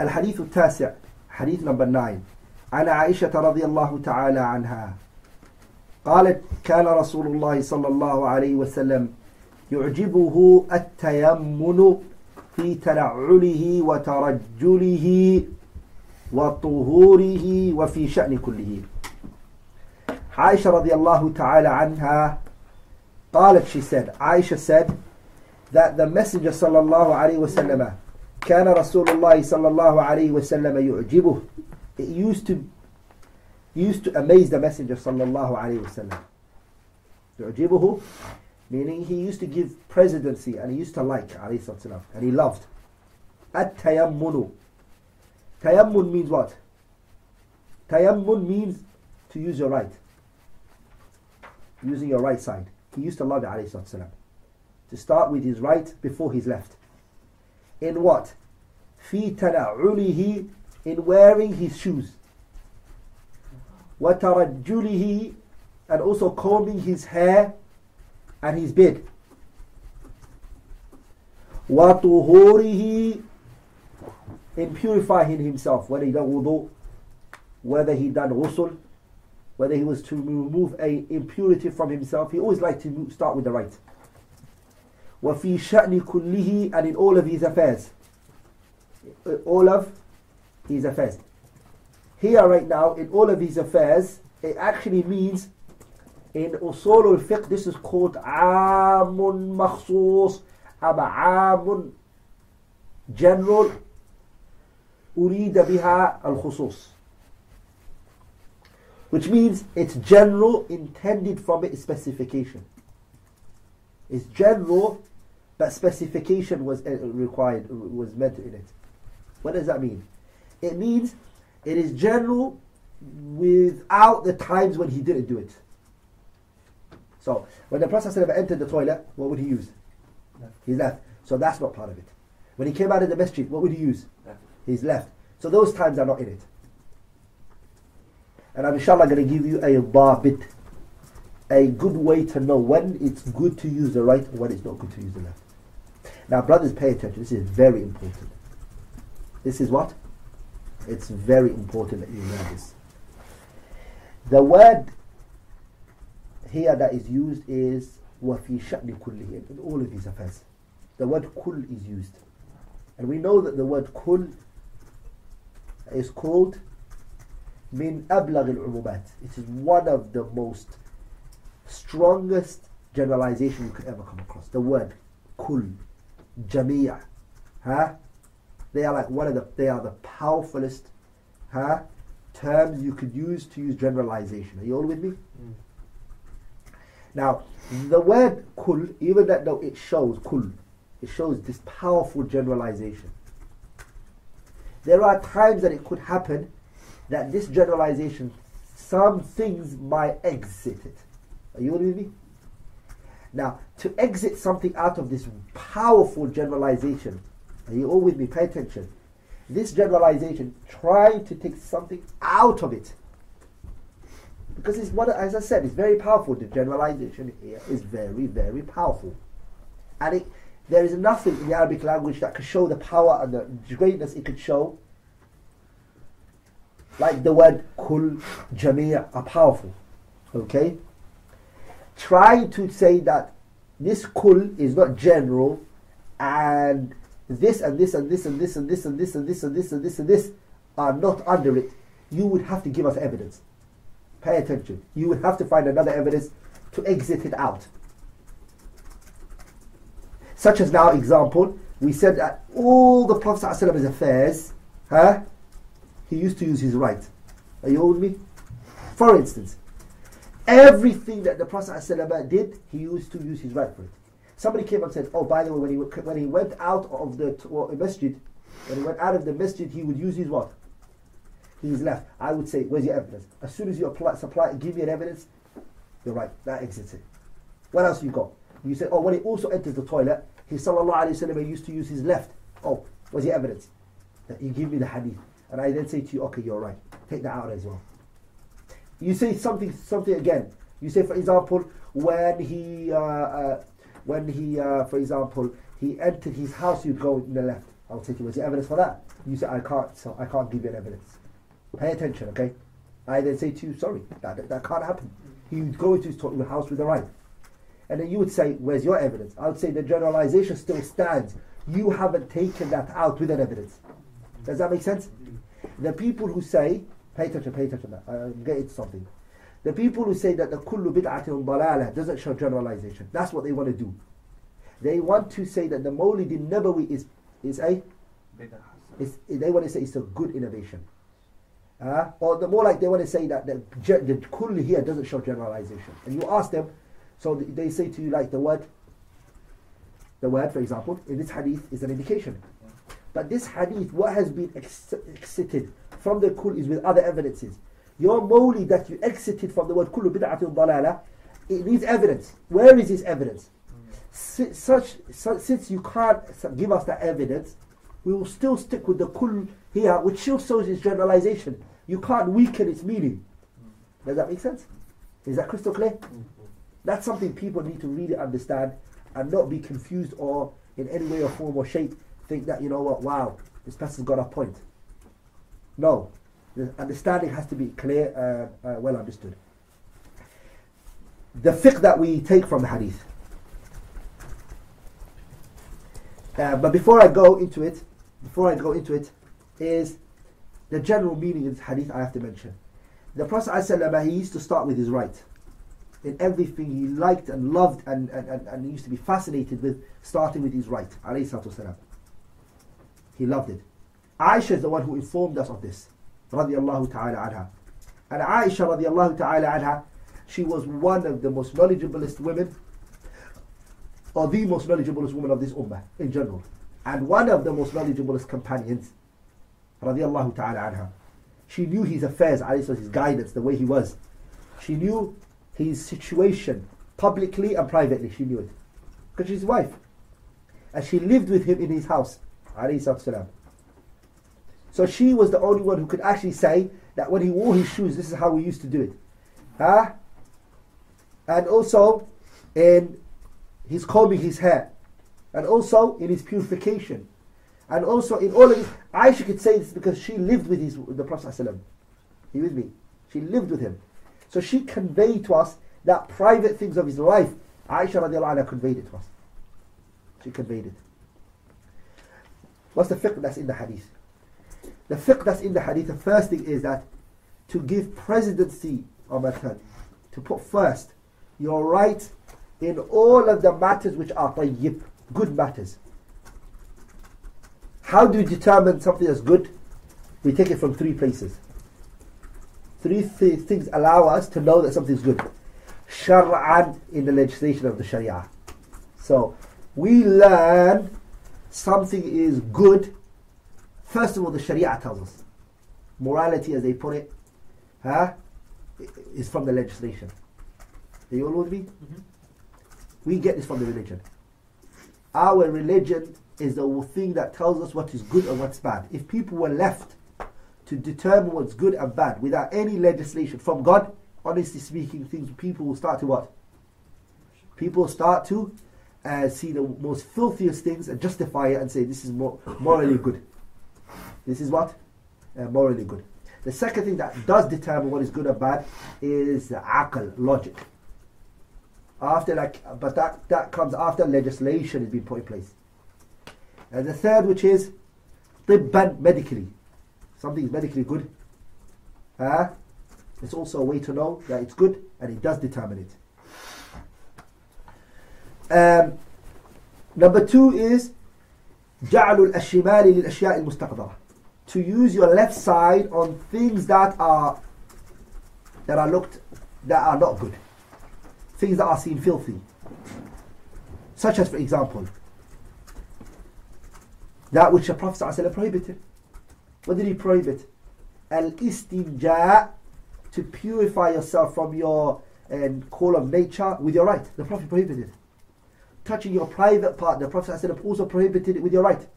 الحديث التاسع حديث number 9 عن عائشة رضي الله تعالى عنها قالت كان رسول الله صلى الله عليه وسلم يعجبه التيمن في تنعله وترجله وطهوره وفي شأن كله عائشة رضي الله تعالى عنها قالت she said Aisha said that the messenger صلى الله عليه وسلم كان رسول الله صلى الله عليه وسلم يعجبه it used to used to amaze the messenger صلى الله عليه وسلم يعجبه meaning he used to give presidency and he used to like عليه الصلاة والسلام and he loved التيمن تيمن means what تيمن means to use your right using your right side he used to love it عليه الصلاة والسلام to start with his right before his left in what في تنعله in wearing his shoes وترجله and also combing his hair and his beard وطهوره in purifying himself whether he done wudu whether he done ghusl whether he was to remove a impurity from himself he always liked to start with the right وفي شأن كله and in all of his affairs all of his affairs here right now in all of his affairs it actually means in usul al-fiqh this is called عام مخصوص أما عام general أريد بها الخصوص which means it's general intended from it specification it's general but specification was uh, required was meant in it. What does that mean? It means it is general without the times when he didn't do it. So when the Prophet entered the toilet what would he use? His left. So that's not part of it. When he came out of the masjid what would he use? His left. So those times are not in it. And I'm inshallah going to give you a bit, a good way to know when it's good to use the right and when it's not good to use the left. Now, brothers, pay attention. This is very important. This is what? It's very important that you know this. The word here that is used is وَفِي شَأْنِ كُلِّهِ in all of these affairs. The word kul is used. And we know that the word kul is called من أبلغ العمومات it is one of the most strongest generalization you could ever come across the word kul jamia huh? they are like one of the they are the powerfulest huh? terms you could use to use generalization are you all with me mm. now the word kul even that though it shows kul it shows this powerful generalization there are times that it could happen that this generalization, some things might exit it. Are you all with me? Now, to exit something out of this powerful generalization, are you all with me? Pay attention. This generalization, trying to take something out of it. Because it's what, as I said, it's very powerful. The generalization here is very, very powerful. And it, there is nothing in the Arabic language that could show the power and the greatness it could show like the word kul, jamia are powerful. Okay? Try to say that this kul is not general and this and this and this and this and this and this and this and this and this and this are not under it. You would have to give us evidence. Pay attention. You would have to find another evidence to exit it out. Such as now, example, we said that all the Prophet's affairs, huh, he used to use his right. Are you with me? For instance, everything that the Prophet ﷺ did, he used to use his right foot. Somebody came and said, "Oh, by the way, when he when he went out of the masjid, when he went out of the masjid, he would use his what? His left." I would say, "Where's your evidence?" As soon as you apply, supply, give me an evidence, you're right. That exits it. What else you got? You say, "Oh, when he also enters the toilet, he sallallahu alaihi wasallam used to use his left." Oh, where's your evidence? You give me the hadith. And I then say to you, okay, you're right. Take that out as well. You say something, something again. You say, for example, when he, uh, uh, when he, uh, for example, he entered his house, you go in the left. I'll take you, where's the evidence for that? You say, I can't, so I can't give you an evidence. Pay attention, okay? I then say to you, sorry, that, that, that can't happen. He would go into his house with a right. And then you would say, where's your evidence? I would say the generalization still stands. You haven't taken that out with an evidence. Does that make sense? The people who say, pay attention, pay attention, I'm getting to something. The people who say that the kullu bid'atin dalalah doesn't show generalization. That's what they want to do. They want to say that the Mawlid Nabawi is, is a, is, they want to say it's a good innovation. Uh, or the more like they want to say that the, the kull here doesn't show generalization. And you ask them, so they say to you like the word, the word for example, in this hadith is an indication. But this hadith, what has been ex- exited from the kull is with other evidences. Your mawli that you exited from the word kullu bid'atin dalala, it needs evidence. Where is this evidence? S- such, since you can't give us that evidence, we will still stick with the kull here, which still shows its generalization. You can't weaken its meaning. Does that make sense? Is that crystal clear? That's something people need to really understand and not be confused or in any way or form or shape think that, you know what, wow, this person's got a point. No. The understanding has to be clear, uh, uh, well understood. The fiqh that we take from the hadith. Uh, but before I go into it, before I go into it, is the general meaning of this hadith I have to mention. The Prophet ﷺ, he used to start with his right. In everything he liked and loved and, and, and, and he used to be fascinated with starting with his right. He loved it. Aisha is the one who informed us of this. Radiallahu ta'ala anha. And Aisha radiallahu ta'ala anha, she was one of the most knowledgeablest women, or the most knowledgeablest woman of this ummah in general. And one of the most knowledgeablest companions radiallahu ta'ala anha. She knew his affairs, his guidance, the way he was. She knew his situation publicly and privately. She knew it. Because she's his wife. And she lived with him in his house. So she was the only one who could actually say that when he wore his shoes, this is how we used to do it. Huh? And also in his combing his hair. And also in his purification. And also in all of this, Aisha could say this because she lived with his, the Prophet ﷺ. He with me? She lived with him. So she conveyed to us that private things of his life. Aisha radiallahu anha conveyed it to us. She conveyed it. What's the fiqh that's in the hadith? The fiqh that's in the hadith, the first thing is that to give presidency or method, to put first your right in all of the matters which are tayyib, good matters. How do you determine something that's good? We take it from three places. Three th- things allow us to know that something's good. Shar'an in the legislation of the Sharia. So we learn something is good. First of all, the Sharia tells us. Morality, as they put it, huh, is from the legislation. Are you all with me? Mm-hmm. We get this from the religion. Our religion is the thing that tells us what is good and what's bad. If people were left to determine what's good and bad without any legislation from God, honestly speaking, things people will start to what? People start to uh, see the most filthiest things and justify it and say this is more morally good. This is what? Uh, morally good. The second thing that does determine what is good or bad is the aql, logic. After like, but that, that comes after legislation has been put in place. And the third, which is tibban, medically. Something is medically good. Uh, it's also a way to know that it's good and it does determine it. Um, number two is جعل الشمال للأشياء المستقدرة to use your left side on things that are that are looked that are not good things that are seen filthy such as for example that which the Prophet ﷺ prohibited. What did he prohibit? Al-istinja, to purify yourself from your um, call of nature with your right. The Prophet prohibited it. Touching your private part, the Prophet ﷺ also prohibited it with your right.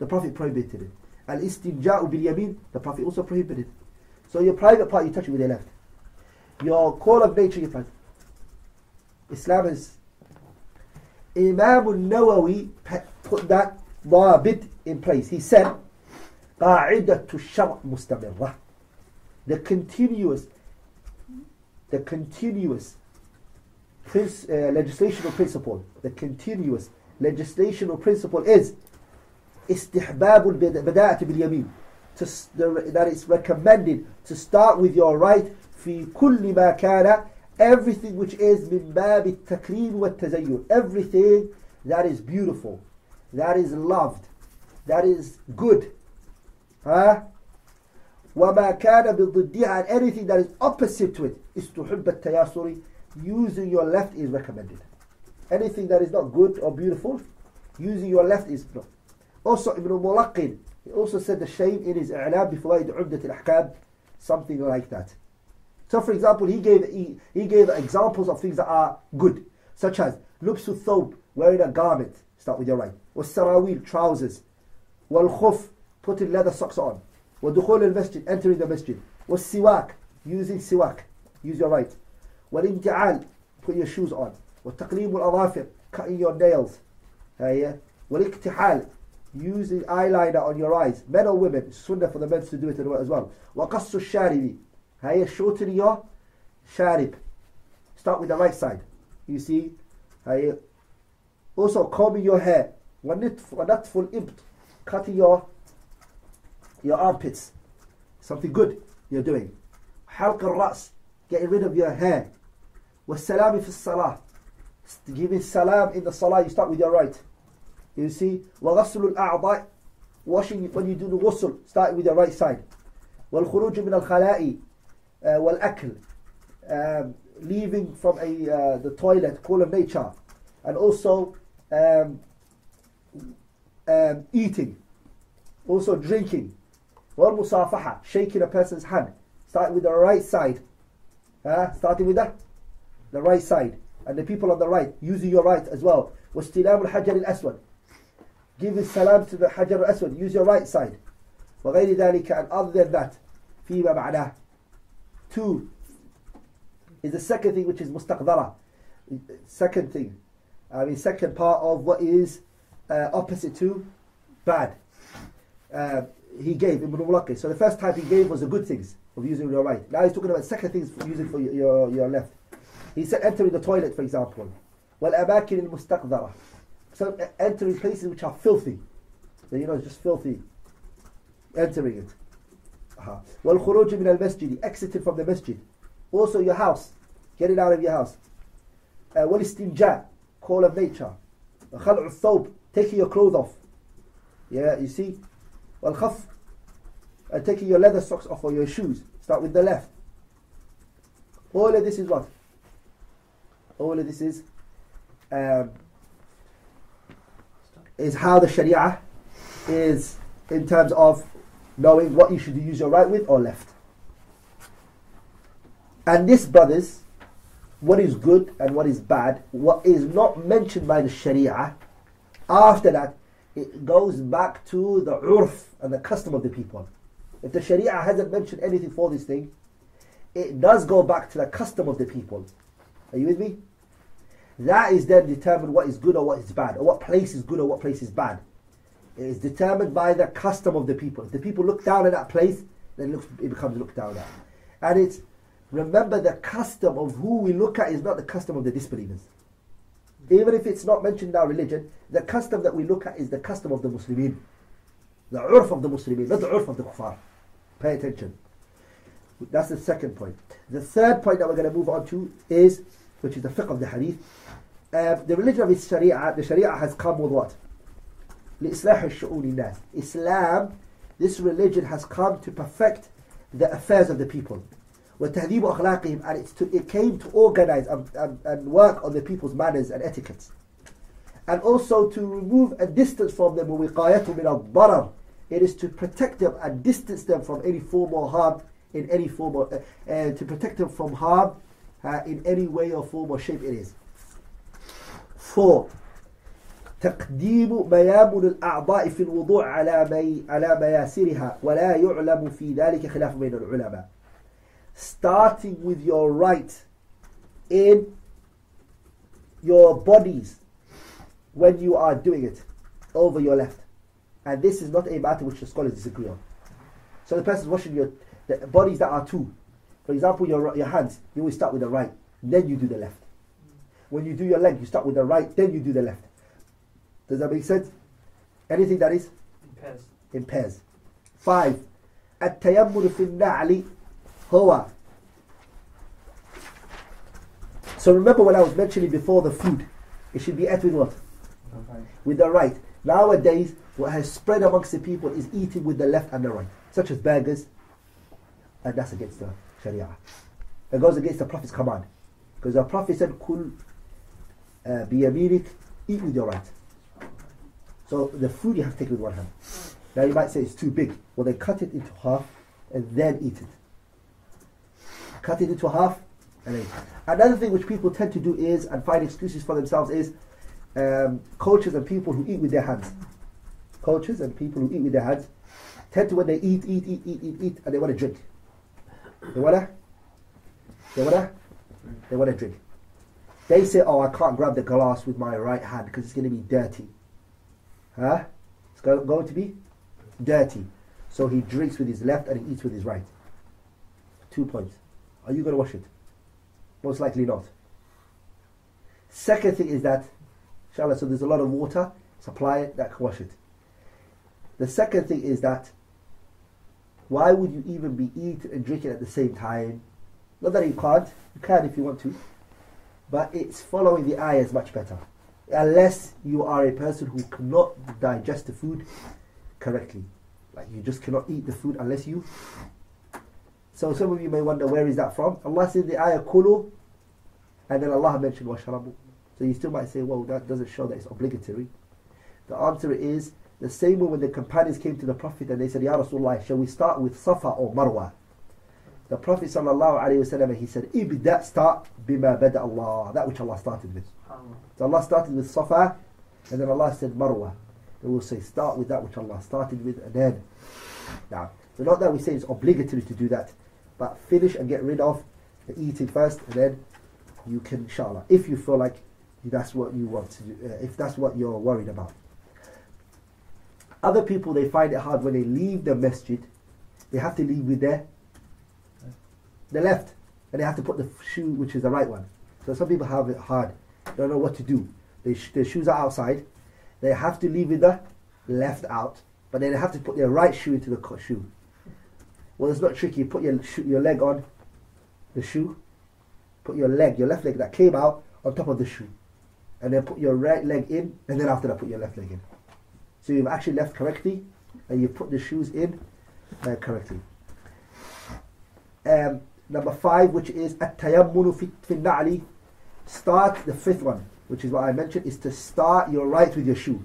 the Prophet prohibited it. Al-istinja'u bil yamin, the Prophet also prohibited it. So your private part, you touch it with your left. Your call of nature, your right. Islam is Imam al-Nawawi put that ضابط in place. He said, قاعدة الشرع مستمرة. The continuous, the continuous princ- uh, legislational principle, the continuous legislational principle is استحباب البداءة باليمين. To, s- the, that it's recommended to start with your right في كل ما كان everything which is من باب التكريم والتزين everything that is beautiful that is loved that is good huh? وما كان بضدها and anything that is opposite to it استحب التياسر using your left is recommended anything that is not good or beautiful using your left is not Also Ibn Mulaqin, he also said the shame in his I'lam before he Umdat al-Ahkam, something like that. So for example, he gave, he, he gave examples of things that are good, such as lubsu thawb, wearing a garment, start with your right, or sarawil, trousers, wal khuf, putting leather socks on, Wal dukhul al-masjid, entering the masjid, Wal siwak, using siwak, use your right, wal inti'al, put your shoes on, Wal taqlim al-adhafir, cutting your nails, wal iktihal, والاكتحال, using eyeliner on your eyes. Men or women, it's sunnah for the men to do it as well. وقص الشارب, هيا shorten your sharib. Start with the right side. You see? هيا also combing your hair. ونتف ونتف الإبط cutting your your armpits. Something good you're doing. حلق الرأس getting rid of your hair. والسلام في الصلاة giving salam in the salah you start with your right. You see? وغسل الأعضاء washing when you do the ghusl start with your right side. والخروج من الخلاء uh, والأكل um, leaving from a uh, the toilet call of nature and also um, um, eating also drinking والمصافحة shaking a person's hand start with the right side uh, starting with the, the right side and the people on the right using your right as well واستلام الحجر الأسود giving salam to the حجر الأسود use your right side وغير ذلك and other than that فيما معناه two is the second thing which is mustaqdara second thing I mean second part of what is uh, opposite to bad uh, he gave Ibn Mulaqi so the first type he gave was the good things of using your right now he's talking about second things for using for your, your, your left he said entering the toilet for example والأماكن المستقذرة so entering places which are filthy. So you know, it's just filthy. Entering it. Well, khuruj min al masjid, exiting from the masjid. Also your house, get it out of your house. Uh, well, istinja, call of nature. Khal'u thawb, taking your clothes off. Yeah, you see. Well, khaf, uh, taking your leather socks off or your shoes. Start with the left. All of this is what? All of this is um, is how the sharia is in terms of knowing what you should use your right with or left. And this brothers what is good and what is bad what is not mentioned by the sharia after that it goes back to the urf and the custom of the people. If the sharia hasn't mentioned anything for this thing it does go back to the custom of the people. Are you with me that is then determined what is good or what is bad or what place is good or what place is bad it is determined by the custom of the people if the people look down at that place then it, becomes looked down at and it's remember the custom of who we look at is not the custom of the disbelievers. Even if it's not mentioned in our religion, the custom that we look at is the custom of the Muslimin. The urf of the Muslimin, not the urf of the kuffar. Pay attention. That's the second point. The third point that we're going to move on to is, which is the fiqh of the hadith. Um, the religion of Sharia, the Sharia has come with what? لإصلاح الشؤون الناس. Islam, this religion has come to perfect the affairs of the people. وتهذيب أخلاقهم and it's to, it came to organize and, and, and work on the people's manners and etiquettes and also to remove a distance from them ووقايتهم من الضرر it is to protect them and distance them from any form or harm in any form or, uh, and to protect them from harm uh, in any way or form or shape it is four تقديم ميامن الأعضاء في الوضوء على مي على مياسرها ولا يعلم في ذلك خلاف بين العلماء starting with your right in your bodies when you are doing it. over your left. And this is not a matter which the scholars disagree on. So the person's washing your the bodies that are two. For example, your, your hands, you always start with the right, then you do the left. When you do your leg, you start with the right, then you do the left. Does that make sense? Anything that is In pairs. in pairs. Five. التيمم في النعل هو So remember when I was mentioning before the food, it should be ate with what? With the right. Nowadays, what has spread amongst the people is eating with the left and the right, such as burgers, and that's against the Sharia. It goes against the Prophet's command. Because the Prophet said, Kul uh, biyaminik, eat with your right. So the food you have to take with one hand. Now you might say it's too big. Well, then cut it into half and then eat it. Cut it into half and. Another thing which people tend to do is, and find excuses for themselves, is um, coaches and people who eat with their hands. Coaches and people who eat with their hands tend to, when they eat, eat, eat, eat, eat, eat, and they want to drink. They want to? They want to? They want to drink. They say, oh, I can't grab the glass with my right hand because it's going to be dirty. Huh? It's going to be dirty. So he drinks with his left and he eats with his right. Two points. Are you going to wash it? Most likely not. Second thing is that, inshallah, so there's a lot of water, supply that can wash it. The second thing is that, why would you even be eating and drinking at the same time? Not that you can't, you can if you want to, but it's following the ayahs much better. Unless you are a person who cannot digest the food correctly. Like you just cannot eat the food unless you. So some of you may wonder where is that from? Allah said the ayah kulu, and then Allah mentioned washrabu. So you still might say, well, that doesn't show that it's obligatory. The answer is the same way when the companions came to the Prophet and they said, Ya Rasulullah, shall we start with Safa or Marwa? The Prophet sallallahu alaihi wasallam he said, Ibda start bima bada Allah, that which Allah started with. So Allah started with Safa, and then Allah said Marwa. They will say start with that which Allah started with, and then now. So not that we say it's obligatory to do that, but finish and get rid of the eating first, and then you can inshallah, if you feel like that's what you want to do, uh, if that's what you're worried about. Other people they find it hard when they leave the masjid, they have to leave with their the left, and they have to put the shoe which is the right one. So some people have it hard, they don't know what to do. They sh- their shoes are outside, they have to leave with the left out, but then they have to put their right shoe into the shoe. Well, it's not tricky. You Put your your leg on the shoe, put your leg, your left leg that came out on top of the shoe, and then put your right leg in, and then after that put your left leg in. So you've actually left correctly, and you put the shoes in uh, correctly. Um, number five, which is fi na'li. Start the fifth one, which is what I mentioned, is to start your right with your shoe.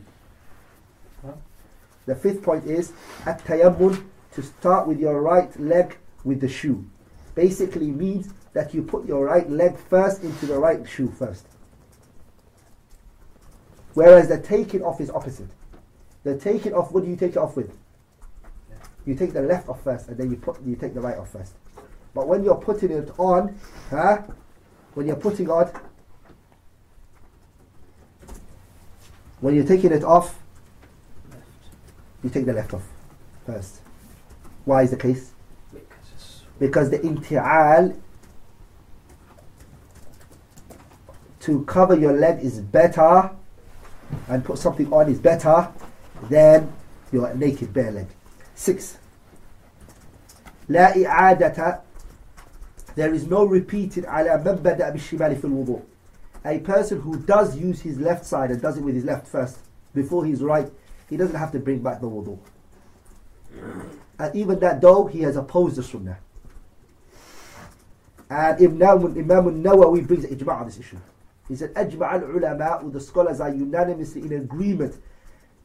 The fifth point is at-tayammun, to start with your right leg with the shoe. Basically means that you put your right leg first into the right shoe first. Whereas the taking off is opposite. The taking off, what do you take it off with? You take the left off first, and then you put you take the right off first. But when you're putting it on, huh? When you're putting on, when you're taking it off, you take the left off first. Why is the case? Because Because the inti'al to cover your leg is better and put something on is better than your naked bare leg. Six. لا إعادة There is no repeating على من بدأ بالشمال في الوضوء. A person who does use his left side and does it with his left first before his right, he doesn't have to bring back the wudu. And even that though he has opposed the sunnah. And Imam, Imam Nawawi brings ijma' on this issue. He said, أجمع العلماء, the scholars are unanimously in agreement,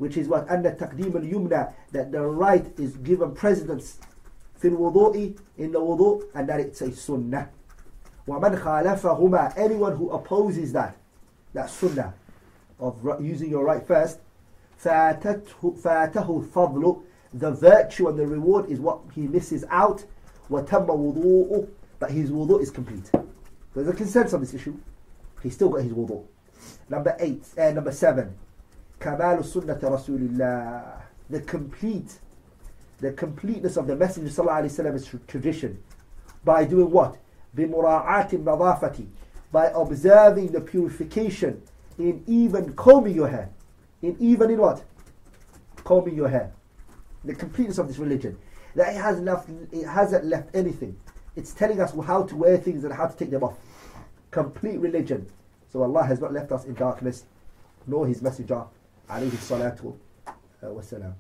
which is what أن تقديم اليمنى, that the right is given precedence في الوضوء, in the wudu, and that it's a sunnah. ومن خالفهما, anyone who opposes that, that sunnah of ri- using your right first, فاتته, فاته الفضل, the virtue and the reward is what he misses out, وتم وضوءه, but his wudu is complete. There's a consensus on this issue. He's still got his wudu. Number eight, uh, number seven. كمال السنة رسول الله the complete the completeness of the Messenger صلى الله عليه وسلم's tradition by doing what بمراعاة النظافة by observing the purification in even combing your hair in even in what combing your hair the completeness of this religion that it has left it hasn't left anything it's telling us how to wear things and how to take them off complete religion so Allah has not left us in darkness nor his messenger عليه الصلاة والسلام.